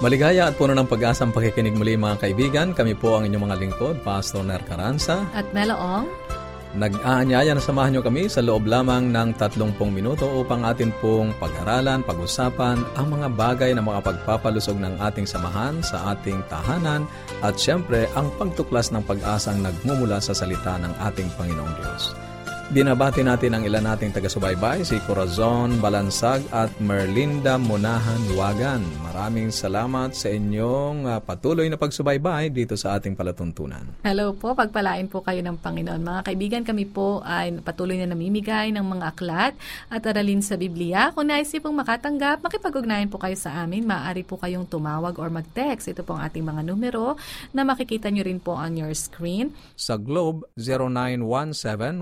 Maligaya at puno ng pag-asang pakikinig muli mga kaibigan. Kami po ang inyong mga lingkod, Pastor Ner Caranza. At Meloong. Nag-aanyaya na samahan nyo kami sa loob lamang ng 30 minuto upang atin pong pag-aralan, pag-usapan ang mga bagay na makapagpapalusog ng ating samahan sa ating tahanan at syempre ang pagtuklas ng pag-asang nagmumula sa salita ng ating Panginoong Diyos. Binabati natin ang ilan nating taga-subaybay, si Corazon Balansag at Merlinda Munahan Wagan. Maraming salamat sa inyong uh, patuloy na pagsubaybay dito sa ating palatuntunan. Hello po, pagpalain po kayo ng Panginoon. Mga kaibigan, kami po ay patuloy na namimigay ng mga aklat at aralin sa Biblia. Kung nais pong makatanggap, makipag-ugnayan po kayo sa amin. Maaari po kayong tumawag or mag-text. Ito po ang ating mga numero na makikita nyo rin po on your screen. Sa Globe, 0917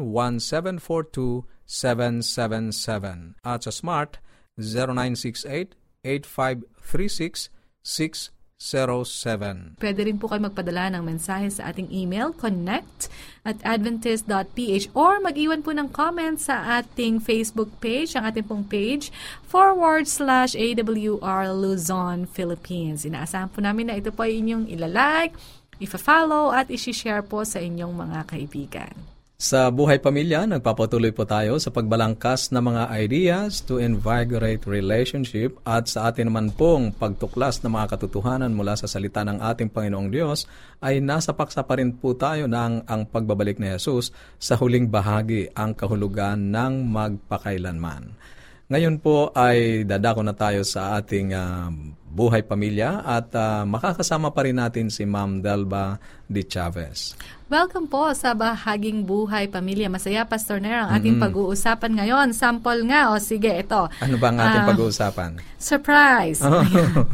0917-777 at sa Smart 0968-8536-607. Pwede rin po kayo magpadala ng mensahe sa ating email, connect at adventist.ph or mag-iwan po ng comment sa ating Facebook page, ang ating pong page, forward slash AWR Luzon, Philippines. Inaasahan po namin na ito po ay inyong ilalike, ifa-follow at isi-share po sa inyong mga kaibigan. Sa Buhay Pamilya, nagpapatuloy po tayo sa pagbalangkas ng mga ideas to invigorate relationship at sa atin naman pong pagtuklas ng mga katotohanan mula sa salita ng ating Panginoong Diyos ay nasa paksa pa rin po tayo ng ang pagbabalik ni Jesus sa huling bahagi ang kahulugan ng magpakailanman. Ngayon po ay dadako na tayo sa ating uh, buhay pamilya at uh, makakasama pa rin natin si Ma'am Delba de Chavez. Welcome po sa bahaging buhay pamilya. Masaya, Pastor Ner, ang ating mm-hmm. pag-uusapan ngayon. Sample nga, o sige, ito. Ano ba ang ating uh, pag-uusapan? Surprise! Oh.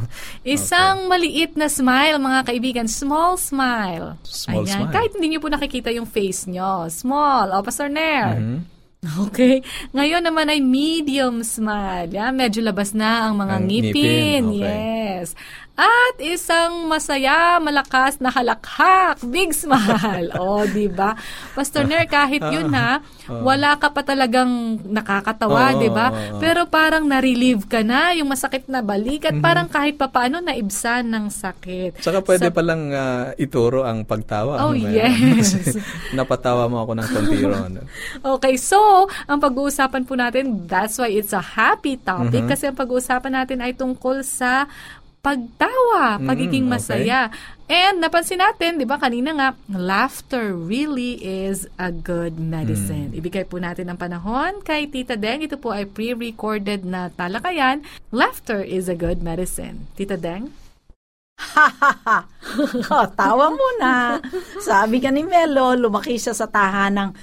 Isang okay. maliit na smile, mga kaibigan. Small smile. Small Ayan. smile. Kahit hindi niyo po nakikita yung face nyo. Small. O, Pastor Ner. Mm-hmm. Okay. Ngayon naman ay medium smile. Yan, medyo labas na ang mga ang ngipin. ngipin. Okay. Yes. At isang masaya, malakas na halakhak. Big smile. o, oh, di ba? Pastor Nair, kahit yun ha, wala ka pa talagang nakakatawa, oh, di ba? Oh, oh. Pero parang na-relieve ka na, yung masakit na balik, at mm-hmm. parang kahit papaano naibsan ng sakit. Saka pwede so, palang uh, ituro ang pagtawa. Oh, ano yes. napatawa mo ako ng konti ron. okay, so, ang pag-uusapan po natin, that's why it's a happy topic, mm-hmm. kasi ang pag-uusapan natin ay tungkol sa pagtawa, mm, pagiging masaya. Okay. And napansin natin, 'di ba kanina nga, laughter really is a good medicine. Mm. Ibigay po natin ng panahon kay Tita Deng. Ito po ay pre-recorded na talakayan. Laughter is a good medicine. Tita Deng? Ha ha ha. oh, tawa mo na. Sabi ka ni Melo, lumaki siya sa tahanang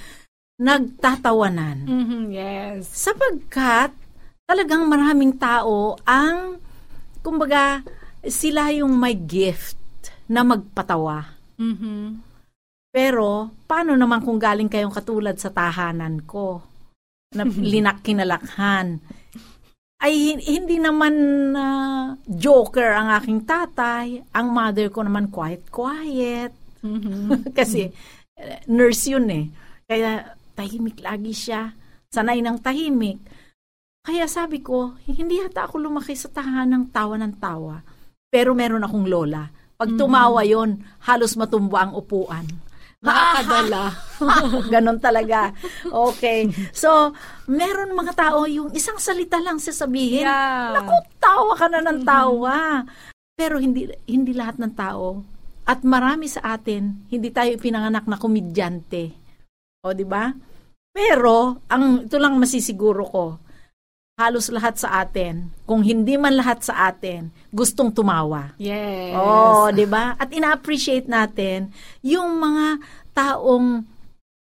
nagtatawanan. Mm-hmm, yes. Sapagkat talagang maraming tao ang kumbaga, sila yung may gift na magpatawa. Mm-hmm. Pero, paano naman kung galing kayong katulad sa tahanan ko? Na linak kinalakhan. Ay, hindi naman uh, joker ang aking tatay. Ang mother ko naman quiet-quiet. Mm-hmm. Kasi, uh, nurse yun eh. Kaya, tahimik lagi siya. Sanay ng tahimik. Kaya sabi ko, hindi yata ako lumaki sa tahanang tawa ng tawa. Pero meron akong lola. Pag mm-hmm. tumawa yon halos matumbo ang upuan. Nakakadala. Ganon talaga. Okay. So, meron mga tao, yung isang salita lang sasabihin, yeah. naku, tawa ka na ng tawa. Pero hindi hindi lahat ng tao at marami sa atin, hindi tayo pinanganak na komedyante. O, di ba? Pero, ang ito lang masisiguro ko, halos lahat sa atin, kung hindi man lahat sa atin, gustong tumawa. Yes. Oh, 'di ba? At ina-appreciate natin yung mga taong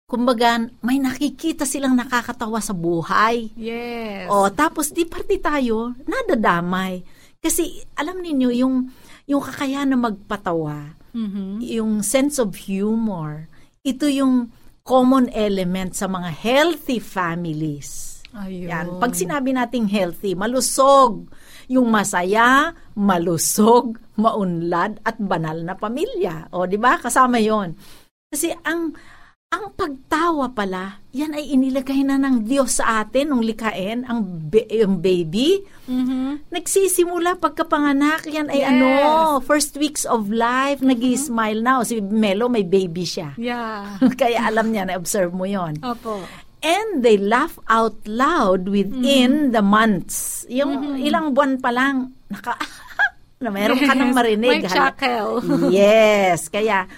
kumbaga may nakikita silang nakakatawa sa buhay. Yes. Oh, tapos di parte tayo nadadamay. Kasi alam niyo yung yung kakayahan na magpatawa, Mhm. yung sense of humor, ito yung common element sa mga healthy families. Ayun. Yan. Pag sinabi nating healthy, malusog. Yung masaya, malusog, maunlad, at banal na pamilya. O, di ba? Kasama yon. Kasi ang ang pagtawa pala, yan ay inilagay na ng Diyos sa atin nung likain, ang ba- yung baby. Mhm. Nagsisimula pagkapanganak, yan ay Yes. ano, first weeks of life, nag-smile na. O, si Melo, may baby siya. Yeah. Kaya alam niya, na-observe mo yon Opo. And they laugh out loud within the months. Yung ilang buwan pa lang, naka, na meron ka nang marinig. May chuckle. yes. Kaya,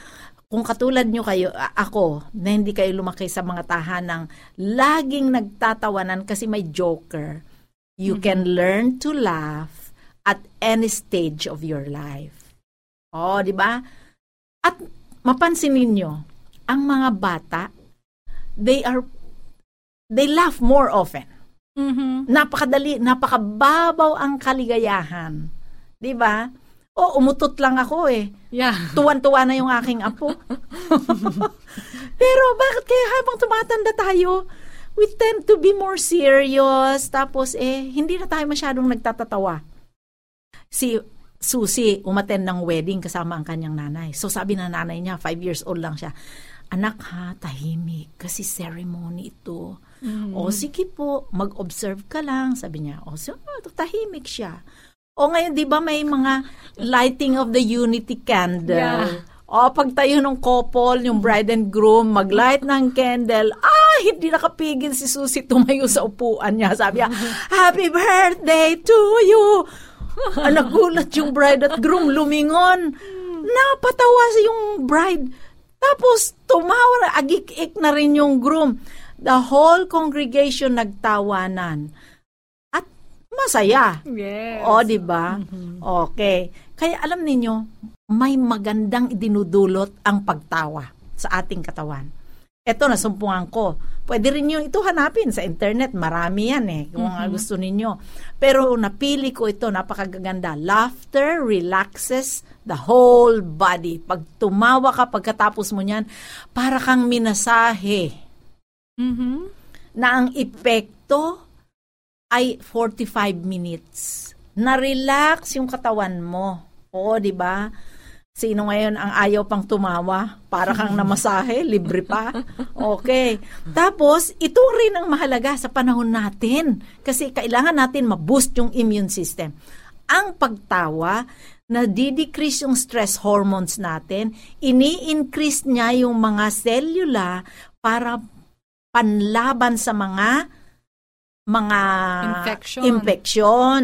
kung katulad nyo kayo, ako, na hindi kayo lumaki sa mga tahanang laging nagtatawanan kasi may joker, you can learn to laugh at any stage of your life. Oh, di ba? At mapansin ninyo, ang mga bata, they are they laugh more often. Mhm. Napakadali, napakababaw ang kaligayahan. 'Di ba? O umutot lang ako eh. Yeah. Tuwan-tuwa na yung aking apo. Pero bakit kaya habang tumatanda tayo, we tend to be more serious, tapos eh, hindi na tayo masyadong nagtatatawa. Si Susi, umaten ng wedding kasama ang kanyang nanay. So sabi na nanay niya, five years old lang siya, Anak ha, tahimik, kasi ceremony ito. O sige po, mag-observe ka lang, sabi niya. O so, tahimik siya. O ngayon, di ba may mga lighting of the unity candle? Yeah. O pag tayo ng couple, yung bride and groom, maglight ng candle, ah, hindi nakapigil si Susie tumayo sa upuan niya. Sabi niya, Happy birthday to you! ah, nagulat yung bride at groom, lumingon. Napatawa si yung bride. Tapos, tumawa agik-ik na rin yung groom. The whole congregation nagtawanan. At masaya. Yes. O, di ba? Okay. Kaya alam ninyo, may magandang idinudulot ang pagtawa sa ating katawan. Ito, nasumpungan ko. Pwede rin nyo ito hanapin sa internet. Marami yan eh, kung nga gusto ninyo. Pero napili ko ito, napakaganda. Laughter relaxes the whole body. Pag tumawa ka pagkatapos mo niyan, para kang minasahe Mhm. na ang epekto ay 45 minutes. Na-relax yung katawan mo. Oo, di ba? Sino ngayon ang ayaw pang tumawa? Para kang namasahe, libre pa. Okay. Tapos, ito rin ang mahalaga sa panahon natin. Kasi kailangan natin ma-boost yung immune system. Ang pagtawa, na-decrease yung stress hormones natin, ini-increase niya yung mga selula para panlaban sa mga mga Infection. infection.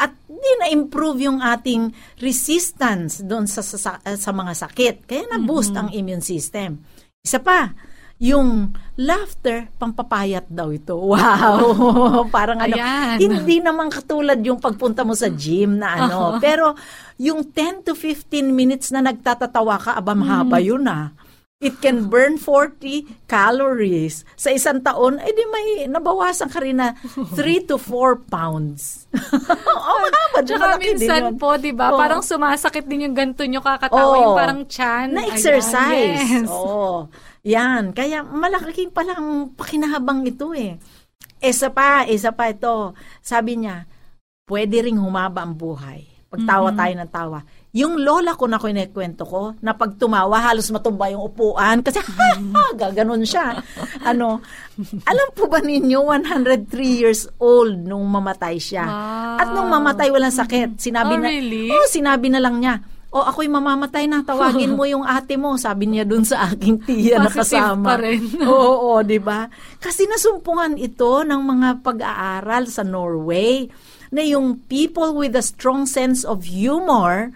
At di na-improve yung ating resistance doon sa, sa, sa, sa mga sakit. Kaya na-boost ang immune system. Isa pa, yung laughter, pampapayat daw ito. Wow! Parang ano, Ayan. hindi naman katulad yung pagpunta mo sa gym na ano. Pero yung 10 to 15 minutes na nagtatatawa ka, abam haba yun ah. It can burn 40 calories. Sa isang taon, eh di may nabawasan ka rin na 3 to 4 pounds. oh, mahaba. Tsaka din minsan yun. po, di ba, Oo. parang sumasakit din yung ganto nyo kakatawa, Oo. yung parang chan. na Ayan, exercise. yes. Oo. Yan. Kaya malaki palang pakinahabang ito eh. Isa pa, isa pa ito. Sabi niya, pwede ring humaba ang buhay. Pagtawa tayo ng tawa. Yung lola ko na kinikwento ko, na pag tumawa, halos matumba yung upuan. Kasi, ha, ha, gaganon siya. Ano, alam po ba ninyo, 103 years old nung mamatay siya. Wow. At nung mamatay, walang sakit. Sinabi Oh, na, really? Oh, sinabi na lang niya, o ako'y mamamatay na, tawagin mo yung ate mo, sabi niya dun sa aking tiya na kasama. pa rin. Oo, oo, di ba? Kasi nasumpungan ito ng mga pag-aaral sa Norway na yung people with a strong sense of humor,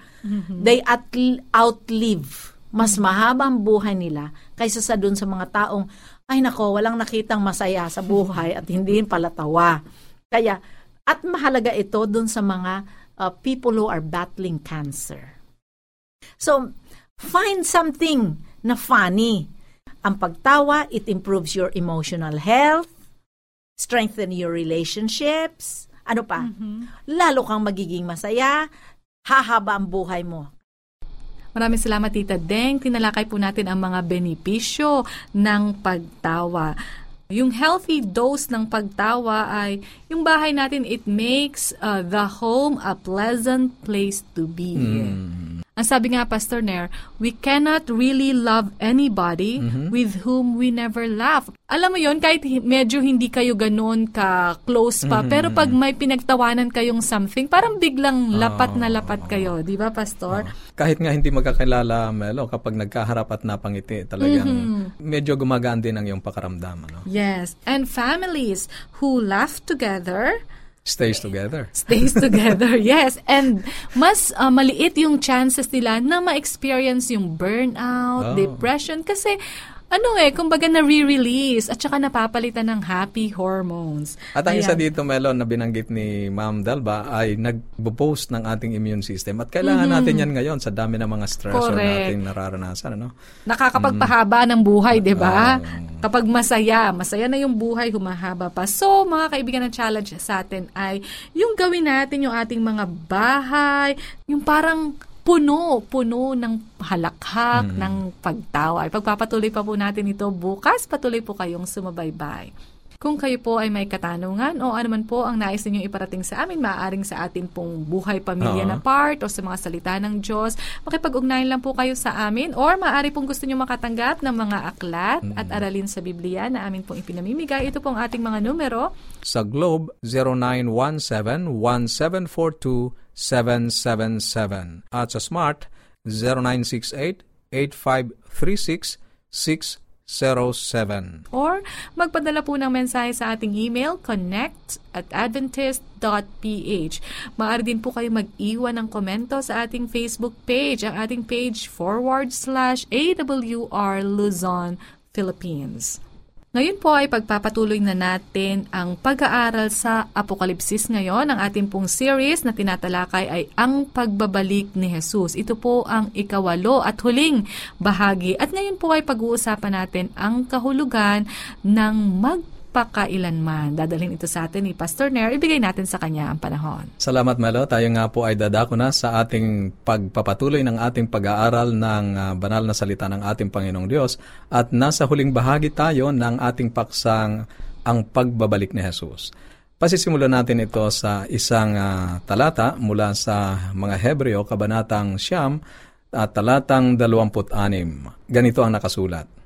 they at outlive. Mas mahaba ang buhay nila kaysa sa dun sa mga taong, ay nako, walang nakitang masaya sa buhay at hindi pala tawa. Kaya, at mahalaga ito dun sa mga uh, people who are battling cancer. So, find something na funny. Ang pagtawa, it improves your emotional health, strengthen your relationships, ano pa? Lalo kang magiging masaya, hahaba ang buhay mo. Maraming salamat, Tita Deng. Tinalakay po natin ang mga benepisyo ng pagtawa. Yung healthy dose ng pagtawa ay yung bahay natin, it makes uh, the home a pleasant place to be. Ang sabi nga, Pastor Nair, we cannot really love anybody with whom we never laugh. Alam mo yon kahit hi- medyo hindi kayo ganoon ka-close pa, pero pag may pinagtawanan kayong something, parang biglang lapat na lapat kayo. Di ba, Pastor? Kahit nga hindi magkakilala, Melo, kapag nagkaharap at napangiti, talagang Mm-hmm. medyo gumagaan din ang iyong pakaramdam. Ano? Yes. And families who laugh together Stays together. stays together. yes. And mas uh, maliit yung chances nila na ma-experience yung Oh. burnout, depression. Kasi, ano eh, kumbaga na-re-release at saka napapalitan ng happy hormones. At ang isa Ayan. dito, Melon, na binanggit ni Ma'am Dalba ay nag-boost ng ating immune system. At kailangan Mm-hmm. natin yan ngayon sa dami ng mga stressor Correct. nating nararanasan. Ano? Nakakapagpahaba ng buhay, di ba? Oh. Kapag masaya, masaya na yung buhay, humahaba pa. So, mga kaibigan ng challenge sa atin ay yung gawin natin yung ating mga bahay, yung parang puno, puno ng halakhak, ng pagtawa. Pagpapatuloy pa po natin ito bukas, patuloy po kayong sumabaybay. Kung kayo po ay may katanungan o ano man po ang nais ninyong iparating sa amin, maaaring sa atin pong buhay pamilya Oo. na part o sa mga salita ng Diyos, makipag-ugnayan lang po kayo sa amin or maaari pong gusto nyo makatanggap ng mga aklat at aralin sa Biblia na amin pong ipinamimigay. Ito pong ating mga numero. Sa Globe, 0917-1742-777. At sa Smart, 0968-8536-607. Or magpadala po ng mensahe sa ating email, connect at adventist.ph. Maaari din po kayo mag-iwan ng komento sa ating Facebook page, ang ating page forward slash AWR Luzon, Philippines. Ngayon po ay pagpapatuloy na natin ang pag-aaral sa Apokalipsis ngayon. Ang ating pong series na tinatalakay ay ang pagbabalik ni Jesus. Ito po ang ikawalo at huling bahagi. At ngayon po ay pag-uusapan natin ang kahulugan ng magpakailanman. Dadalhin ito sa atin ni Pastor Nair. Ibigay natin sa kanya ang panahon. Salamat, Melo. Tayo nga po ay dadako na sa ating pagpapatuloy ng ating pag-aaral ng ah, banal na salita ng ating Panginoong Diyos. At nasa huling bahagi tayo ng ating paksang ang pagbabalik ni Jesus. Pasisimulan natin ito sa isang ah, talata mula sa mga Hebreo, Kabanatang Siyam, at talatang 26. Ganito ang nakasulat.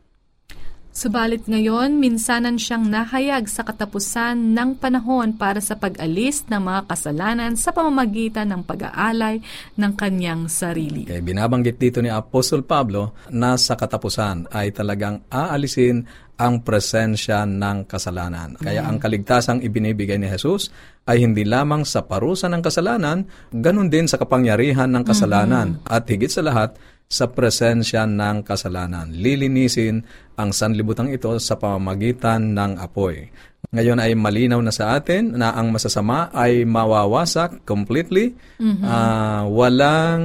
Subalit ngayon, minsanan siyang nahayag sa katapusan ng panahon para sa pag-alis ng mga kasalanan sa pamamagitan ng pag-aalay ng kanyang sarili. Okay, binabanggit dito ni Apostol Pablo na sa katapusan ay talagang aalisin ang presensya ng kasalanan. Kaya ang kaligtasang ibinibigay ni Jesus ay hindi lamang sa parusa ng kasalanan, ganun din sa kapangyarihan ng kasalanan at higit sa lahat sa presensya ng kasalanan. Lilinisin ang sanlibutan ito sa pamamagitan ng apoy. Ngayon ay malinaw na sa atin na ang masasama ay mawawasak completely. Ah, walang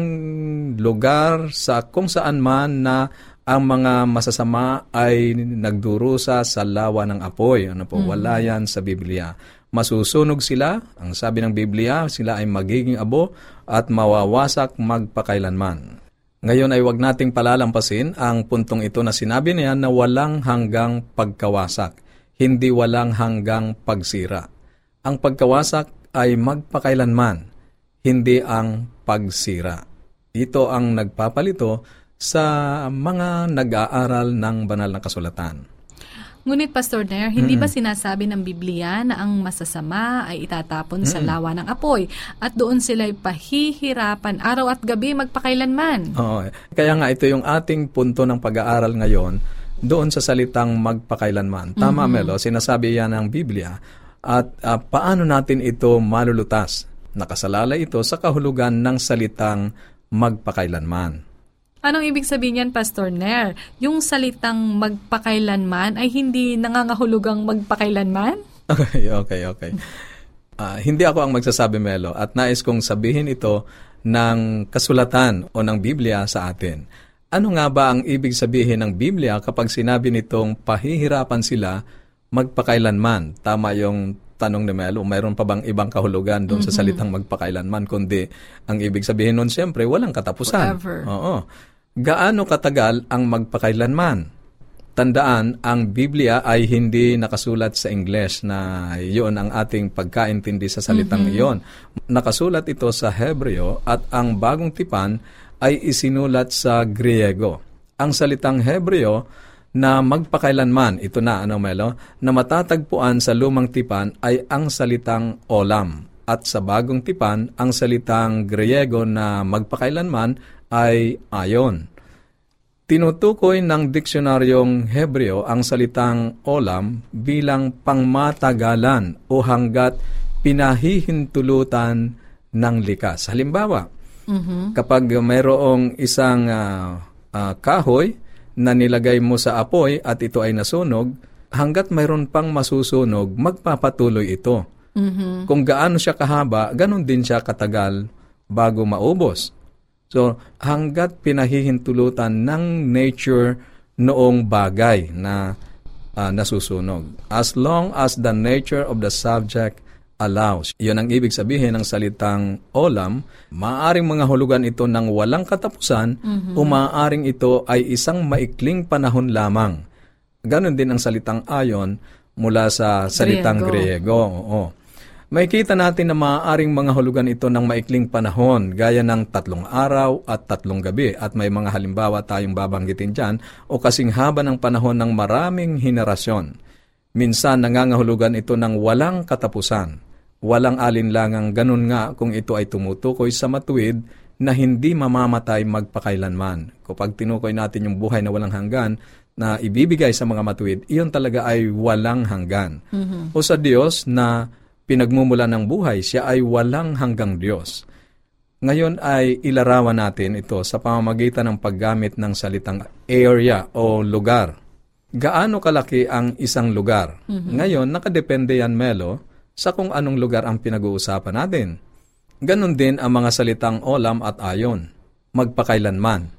lugar sa kung saan man na ang mga masasama ay nagdurusa sa lawa ng apoy. Ano po, wala yan sa Biblia. Masusunog sila, ang sabi ng Biblia, sila ay magiging abo at mawawasak magpakailanman. Ngayon ay wag nating palalampasin ang puntong ito na sinabi niya na walang hanggang pagkawasak, hindi walang hanggang pagsira. Ang pagkawasak ay magpakailanman, hindi ang pagsira. Ito ang nagpapalito sa mga nag-aaral ng banal na kasulatan. Ngunit, Pastor Nair, hindi ba sinasabi ng Biblia na ang masasama ay itatapon sa lawa ng apoy at doon sila'y pahihirapan araw at gabi magpakailanman? Oo. Kaya nga ito yung ating punto ng pag-aaral ngayon doon sa salitang magpakailanman. Tama, Melo, sinasabi yan ng Biblia. At ah, paano natin ito malulutas? Nakasalalay ito sa kahulugan ng salitang magpakailanman. Anong ibig sabihin yan, Pastor Nair? Yung salitang magpakailanman ay hindi nangangahulugang magpakailanman? Okay, okay, okay. Ah, hindi ako ang magsasabi, Melo, at nais kong sabihin ito ng kasulatan o ng Biblia sa atin. Ano nga ba ang ibig sabihin ng Biblia kapag sinabi nitong pahihirapan sila magpakailanman? Tama yung tanong ni Melo, mayroon pa bang ibang kahulugan doon sa salitang magpakailanman? Kundi, ang ibig sabihin nun, siyempre, walang katapusan. Forever. Oo. Gaano katagal ang magpakailanman? Tandaan, ang Biblia ay hindi nakasulat sa English na iyon ang ating pagkaintindi sa salitang iyon. Nakasulat ito sa Hebreo at ang bagong tipan ay isinulat sa Griego. Ang salitang Hebreo na magpakailanman, ito na ano Melo, na matatagpuan sa lumang tipan ay ang salitang olam. At sa bagong tipan, ang salitang Griego na magpakailanman ay ayon. Tinutukoy ng diksionaryong Hebreo ang salitang olam bilang pangmatagalan o hanggat pinahihintulutan ng likas. Halimbawa, kapag mayroong isang ah, ah, kahoy na nilagay mo sa apoy at ito ay nasunog, hanggat mayroon pang masusunog, magpapatuloy ito. Kung gaano siya kahaba, ganun din siya katagal bago maubos. So, hanggat pinahihintulutan ng nature noong bagay na ah, nasusunog. As long as the nature of the subject allows. Iyon ang ibig sabihin ng salitang olam. Maaaring mga hulugan ito ng walang katapusan o maaaring ito ay isang maikling panahon lamang. Ganon din ang salitang ayon mula sa salitang Griego. Oo. May kita natin na maaaring mga hulugan ito ng maikling panahon, gaya ng tatlong araw at tatlong gabi, at may mga halimbawa tayong babanggitin dyan, o kasing haba ng panahon ng maraming henerasyon. Minsan nangangahulugan ito ng walang katapusan. Walang alinlangang ganun nga kung ito ay tumutukoy sa matuwid na hindi mamamatay magpakailanman. Kapag tinukoy natin yung buhay na walang hanggan, na ibibigay sa mga matuwid, iyon talaga ay walang hanggan. O sa Diyos na pinagmumula ng buhay, siya ay walang hanggang Diyos. Ngayon ay ilarawan natin ito sa pamamagitan ng paggamit ng salitang area o lugar. Gaano kalaki ang isang lugar? Ngayon, nakadepende yan, Melo, sa kung anong lugar ang pinag-uusapan natin. Ganon din ang mga salitang olam at ayon. Magpakailanman.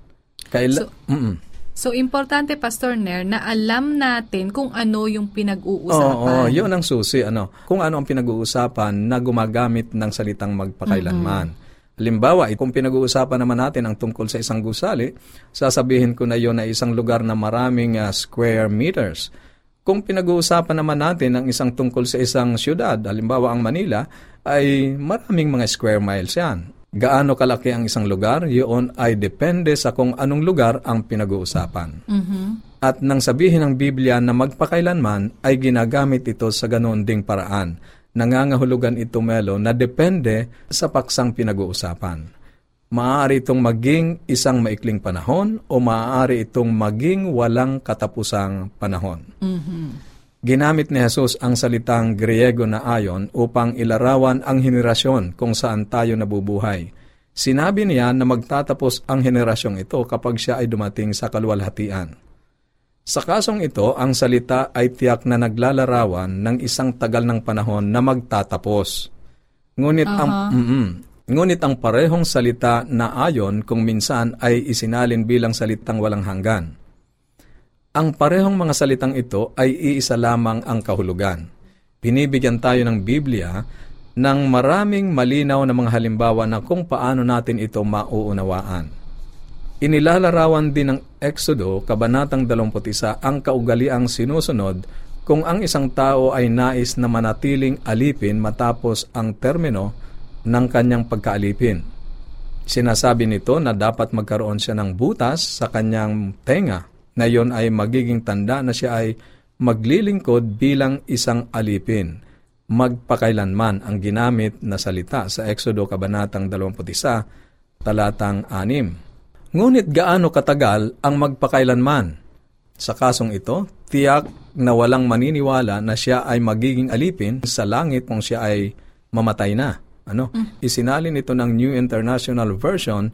Kaila- So- Mm-mm. So, importante, Pastor Nair, na alam natin kung ano yung Oo, pinag-uusapan. yun ang susi. Ano, kung ano ang pinag-uusapan na gumagamit ng salitang magpakailanman. Halimbawa, kung pinag-uusapan naman natin ang tungkol sa isang gusali, sasabihin ko na yon ay isang lugar na maraming ah, square meters. Kung pinag-uusapan naman natin ang isang tungkol sa isang syudad, halimbawa ang Manila, ay maraming mga square miles yan. Gaano kalaki ang isang lugar, yun ay depende sa kung anong lugar ang pinag-uusapan. At nang sabihin ng Biblia na magpakailanman ay ginagamit ito sa ganoon ding paraan. Nangangahulugan ito melo na depende sa paksang pinag-uusapan. Maaari itong maging isang maikling panahon o maaari itong maging walang katapusang panahon. Ginamit ni Jesus ang salitang Griego na ayon upang ilarawan ang henerasyon kung saan tayo nabubuhay. Sinabi niya na magtatapos ang henerasyong ito kapag siya ay dumating sa kaluwalhatian. Sa kasong ito, ang salita ay tiyak na naglalarawan ng isang tagal ng panahon na magtatapos. Ngunit ang Mm-mm. ngunit ang parehong salita na ayon kung minsan ay isinalin bilang salitang walang hanggan. Ang parehong mga salitang ito ay iisa lamang ang kahulugan. Binibigyan tayo ng Biblia ng maraming malinaw na mga halimbawa na kung paano natin ito mauunawaan. Inilalarawan din ng Exodo, Kabanatang 21, ang kaugaliang sinusunod kung ang isang tao ay nais na manatiling alipin matapos ang termino ng kanyang pagkaalipin. Sinasabi nito na dapat magkaroon siya ng butas sa kanyang tenga na yon ay magiging tanda na siya ay maglilingkod bilang isang alipin. Magpakailanman ang ginamit na salita sa Exodo Kabanatang 21, talatang 6. Ngunit gaano katagal ang magpakailanman? Sa kasong ito, tiyak na walang maniniwala na siya ay magiging alipin sa langit kung siya ay mamatay na. Ano? Isinalin ito ng New International Version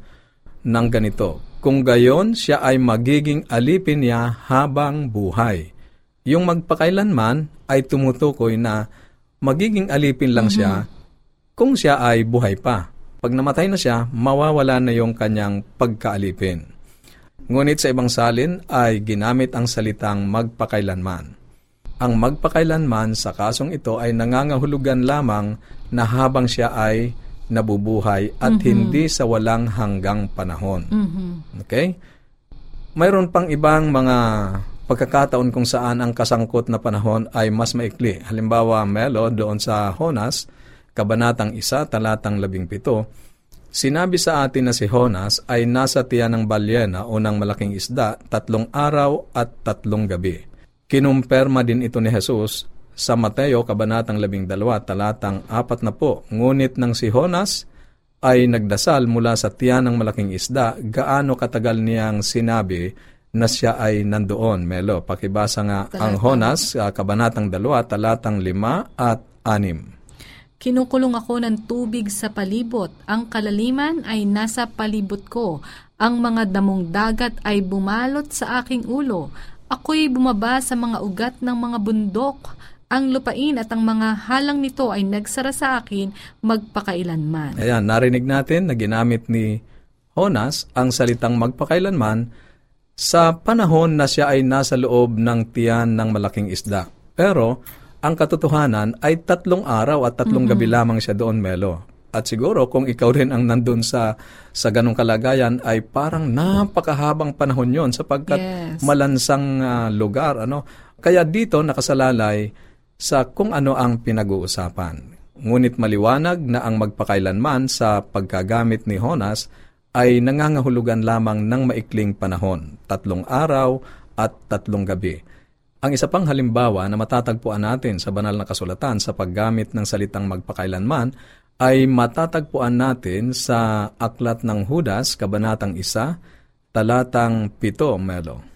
ng ganito. Kung gayon, siya ay magiging alipin niya habang buhay. Yung magpakailanman ay tumutukoy na magiging alipin lang siya kung siya ay buhay pa. Pag namatay na siya, mawawala na yung kanyang pagkaalipin. Ngunit sa ibang salin ay ginamit ang salitang magpakailanman. ang magpakailanman sa kasong ito ay nangangahulugan lamang na habang siya ay nabubuhay at hindi sa walang hanggang panahon. Okay? Mayroon pang ibang mga pagkakataon kung saan ang kasangkot na panahon ay mas maikli. Halimbawa, Melo, doon sa Honas, Kabanatang 1, talatang 17, Sinabi sa atin na si Honas ay nasa tiyan ng balyena o ng malaking isda tatlong araw at tatlong gabi. Kinumperma din ito ni Jesus sa Mateo Kabanatang 12, talatang 4 na po. Ngunit nang si Honas ay nagdasal mula sa tiyan ng malaking isda, gaano katagal niyang sinabi na siya ay nandoon. Melo, pakibasa nga Talata. ang Honas, uh, Kabanatang 2, talatang 5 at 6. Kinukulong ako ng tubig sa palibot. Ang kalaliman ay nasa palibot ko. Ang mga damong dagat ay bumalot sa aking ulo. Ako'y bumaba sa mga ugat ng mga bundok. Ang lupain at ang mga halang nito ay nagsara sa akin magpakailanman. Ayan, narinig natin na ginamit ni Honas ang salitang magpakailanman sa panahon na siya ay nasa loob ng tiyan ng malaking isda. Pero ang katotohanan ay tatlong araw at tatlong mm-hmm. gabi lamang siya doon, Melo. At siguro kung ikaw rin ang nandun sa sa ganong kalagayan ay parang napakahabang panahon yon sapagkat yes. malansang uh, lugar ano. Kaya dito nakasalalay sa kung ano ang pinag-uusapan. Ngunit maliwanag na ang magpakailanman sa pagkagamit ni Honas ay nangangahulugan lamang ng maikling panahon, tatlong araw at tatlong gabi. Ang isa pang halimbawa na matatagpuan natin sa banal na kasulatan sa paggamit ng salitang magpakailanman ay matatagpuan natin sa Aklat ng Hudas, Kabanatang 1, Talatang 7, Melo.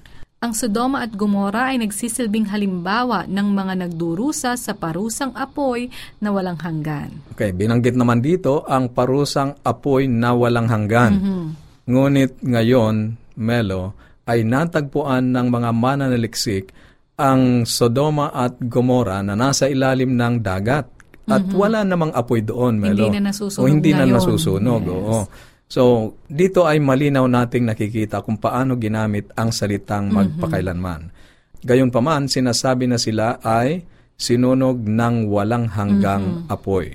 Ang Sodoma at Gomora ay nagsisilbing halimbawa ng mga nagdurusa sa parusang apoy na walang hanggan. Okay, binanggit naman dito ang parusang apoy na walang hanggan. Mm-hmm. Ngunit ngayon, Melo, ay natagpuan ng mga mananaliksik ang Sodoma at Gomora na nasa ilalim ng dagat. At mm-hmm. wala namang apoy doon, Melo. Hindi na nasusunog o hindi ngayon. na nasusunog, yes. oo. So, dito ay malinaw nating nakikita kung paano ginamit ang salitang mm-hmm. magpakailanman. Gayon pa man, sinasabi na sila ay sinunog ng walang hanggang mm-hmm. apoy.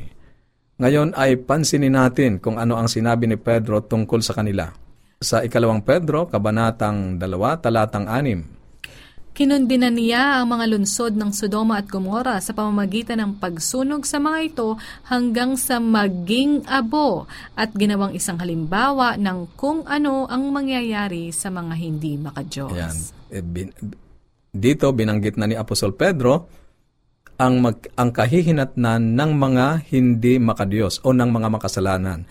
Ngayon ay pansinin natin kung ano ang sinabi ni Pedro tungkol sa kanila. Sa ikalawang Pedro, kabanatang dalawa, talatang anim, Kinundina niya ang mga lunsod ng Sodoma at Gomora sa pamamagitan ng pagsunog sa mga ito hanggang sa maging abo at ginawang isang halimbawa ng kung ano ang mangyayari sa mga hindi makadiyos. Ayan. Eh, bin, dito binanggit na ni Apostol Pedro ang mag, ang kahihinatnan ng mga hindi makadiyos o ng mga makasalanan.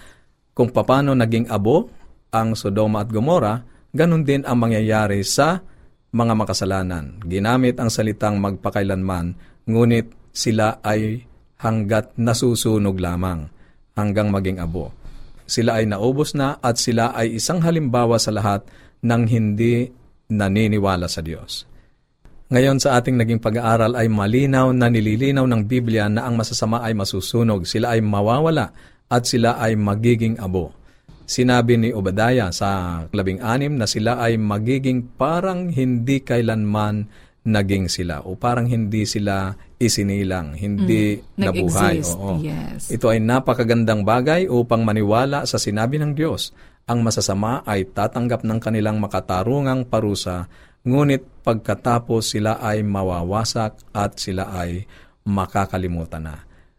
Kung paano naging abo ang Sodoma at Gomora, ganun din ang mangyayari sa mga makasalanan. Ginamit ang salitang magpakailanman, ngunit sila ay hanggat nasusunog lamang, hanggang maging abo. Sila ay naubos na at sila ay isang halimbawa sa lahat ng hindi naniniwala sa Diyos. Ngayon sa ating naging pag-aaral ay malinaw na nililinaw ng Biblia na ang masasama ay masusunog, sila ay mawawala at sila ay magiging abo. Sinabi ni Obadiah sa labing anim na sila ay magiging parang hindi kailanman naging sila o parang hindi sila isinilang, hindi mm, nabuhay. Oo. Yes. Ito ay napakagandang bagay upang maniwala sa sinabi ng Diyos. Ang masasama ay tatanggap ng kanilang makatarungang parusa, ngunit pagkatapos sila ay mawawasak at sila ay makakalimutan na.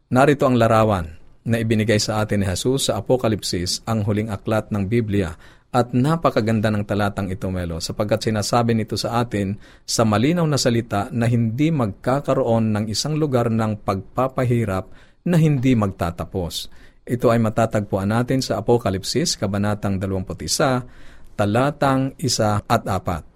Narito ang larawan na ibinigay sa atin ni Jesus sa Apokalipsis, ang huling aklat ng Biblia. At napakaganda ng talatang ito, Melo, sapagkat sinasabi nito sa atin sa malinaw na salita na hindi magkakaroon ng isang lugar ng pagpapahirap na hindi magtatapos. Ito ay matatagpuan natin sa Apokalipsis, Kabanatang 21, talatang 1 at 4.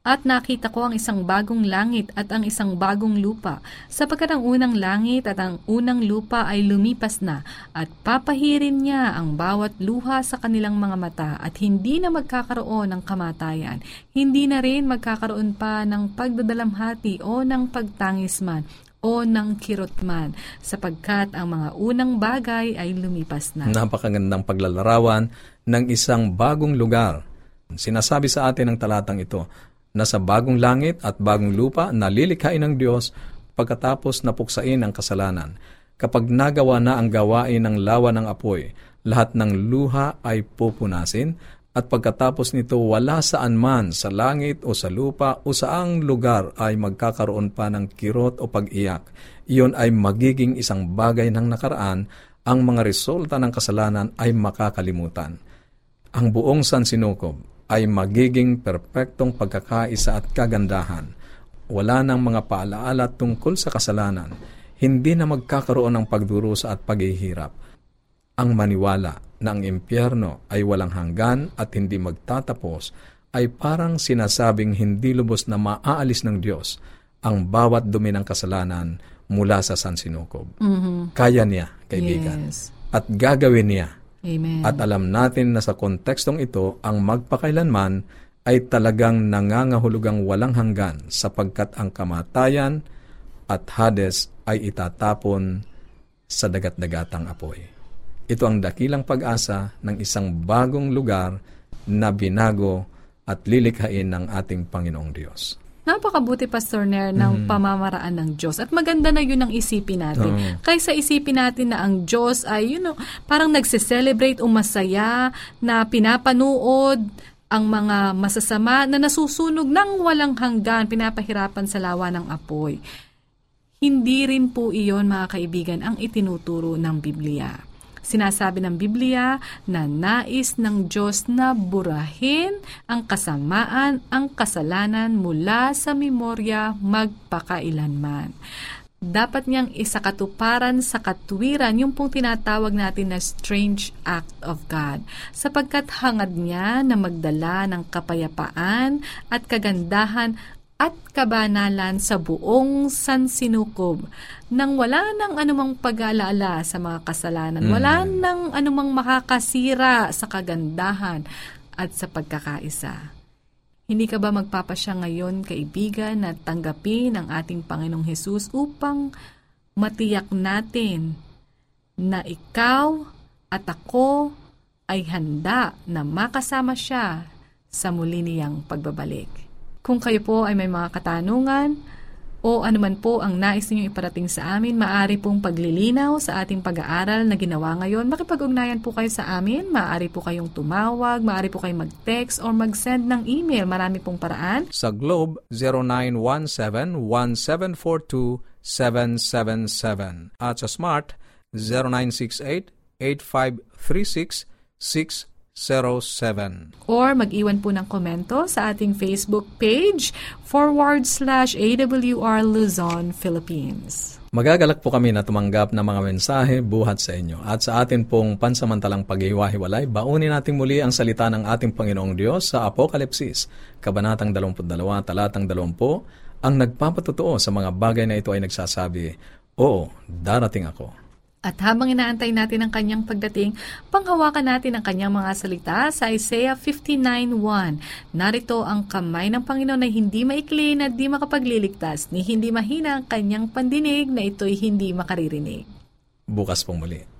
At nakita ko ang isang bagong langit at ang isang bagong lupa, sapagkat ang unang langit at ang unang lupa ay lumipas na, at papahirin niya ang bawat luha sa kanilang mga mata, at hindi na magkakaroon ng kamatayan, hindi na rin magkakaroon pa ng pagdadalamhati o ng pagtangis man, o ng kirot man, sapagkat ang mga unang bagay ay lumipas na. Napakagandang paglalarawan ng isang bagong lugar. Sinasabi sa atin ng talatang ito, na sa bagong langit at bagong lupa na lilikhain ng Diyos pagkatapos napuksain ang kasalanan. Kapag nagawa na ang gawain ng lawa ng apoy, lahat ng luha ay pupunasin at pagkatapos nito wala saan man sa langit o sa lupa o saang lugar ay magkakaroon pa ng kirot o pag-iyak. Iyon ay magiging isang bagay ng nakaraan, ang mga resulta ng kasalanan ay makakalimutan. Ang buong sansinukob ay magiging perpektong pagkakaisa at kagandahan. Wala nang mga paalaala tungkol sa kasalanan. Hindi na magkakaroon ng pagdurusa at paghihirap. Ang maniwala na ang impyerno ay walang hanggan at hindi magtatapos ay parang sinasabing hindi lubos na maaalis ng Diyos ang bawat dumi ng kasalanan mula sa sansinukob. Mhm. Kaya niya, kaibigan. Yes. At gagawin niya. Amen. At alam natin na sa kontekstong ito, ang magpakailanman ay talagang nangangahulugang walang hanggan sapagkat ang kamatayan at Hades ay itatapon sa dagat-dagatang apoy. Ito ang dakilang pag-asa ng isang bagong lugar na binago at lilikhain ng ating Panginoong Diyos. Napakabuti, Pastor Nair, ng pamamaraan ng Diyos. At maganda na yun ang isipin natin. Oo. Kaysa isipin natin na ang Diyos ay, you know, parang nagse-celebrate o masaya na pinapanood ang mga masasama na nasusunog ng walang hanggan, pinapahirapan sa lawa ng apoy. Hindi rin po iyon, mga kaibigan, ang itinuturo ng Biblia. Sinasabi ng Biblia na nais ng Diyos na burahin ang kasamaan, ang kasalanan mula sa memorya magpakailanman. Dapat niyang isakatuparan sa katwiran yung pong tinatawag natin na strange act of God sapagkat hangad niya na magdala ng kapayapaan at kagandahan at kabanalan sa buong sansinukob nang wala nang anumang pag-aalala sa mga kasalanan, wala nang anumang makakasira sa kagandahan at sa pagkakaisa. Hindi ka ba magpapasya ngayon, kaibigan, na tanggapin ang ating Panginoong Hesus upang matiyak natin na ikaw at ako ay handa na makasama siya sa muli niyang pagbabalik. Kung kayo po ay may mga katanungan o anuman po ang nais ninyong iparating sa amin, maaari pong paglilinaw sa ating pag-aaral na ginawa ngayon. Makipag-ugnayan po kayo sa amin, maaari po kayong tumawag, maaari po kayong mag-text or mag-send ng email. Marami pong paraan. Sa Globe, 0917-1742-777. At sa Smart, 0968-8536-607. or mag-iwan po ng komento sa ating Facebook page forward slash AWR Luzon, Philippines. Magagalak po kami na tumanggap ng mga mensahe buhat sa inyo. At sa atin pong pansamantalang paghiwa-hiwalay, baunin natin muli ang salita ng ating Panginoong Diyos sa Apokalipsis, Kabanatang 22, Talatang 20, ang nagpapatutuo sa mga bagay na ito ay nagsasabi, Oo, darating ako. At habang inaantay natin ang kanyang pagdating, panghawakan natin ang kanyang mga salita sa Isaiah 59.1. Narito ang kamay ng Panginoon na hindi maikli na di makapagliligtas, ni hindi mahina ang kanyang pandinig na ito'y hindi makaririnig. Bukas pong muli.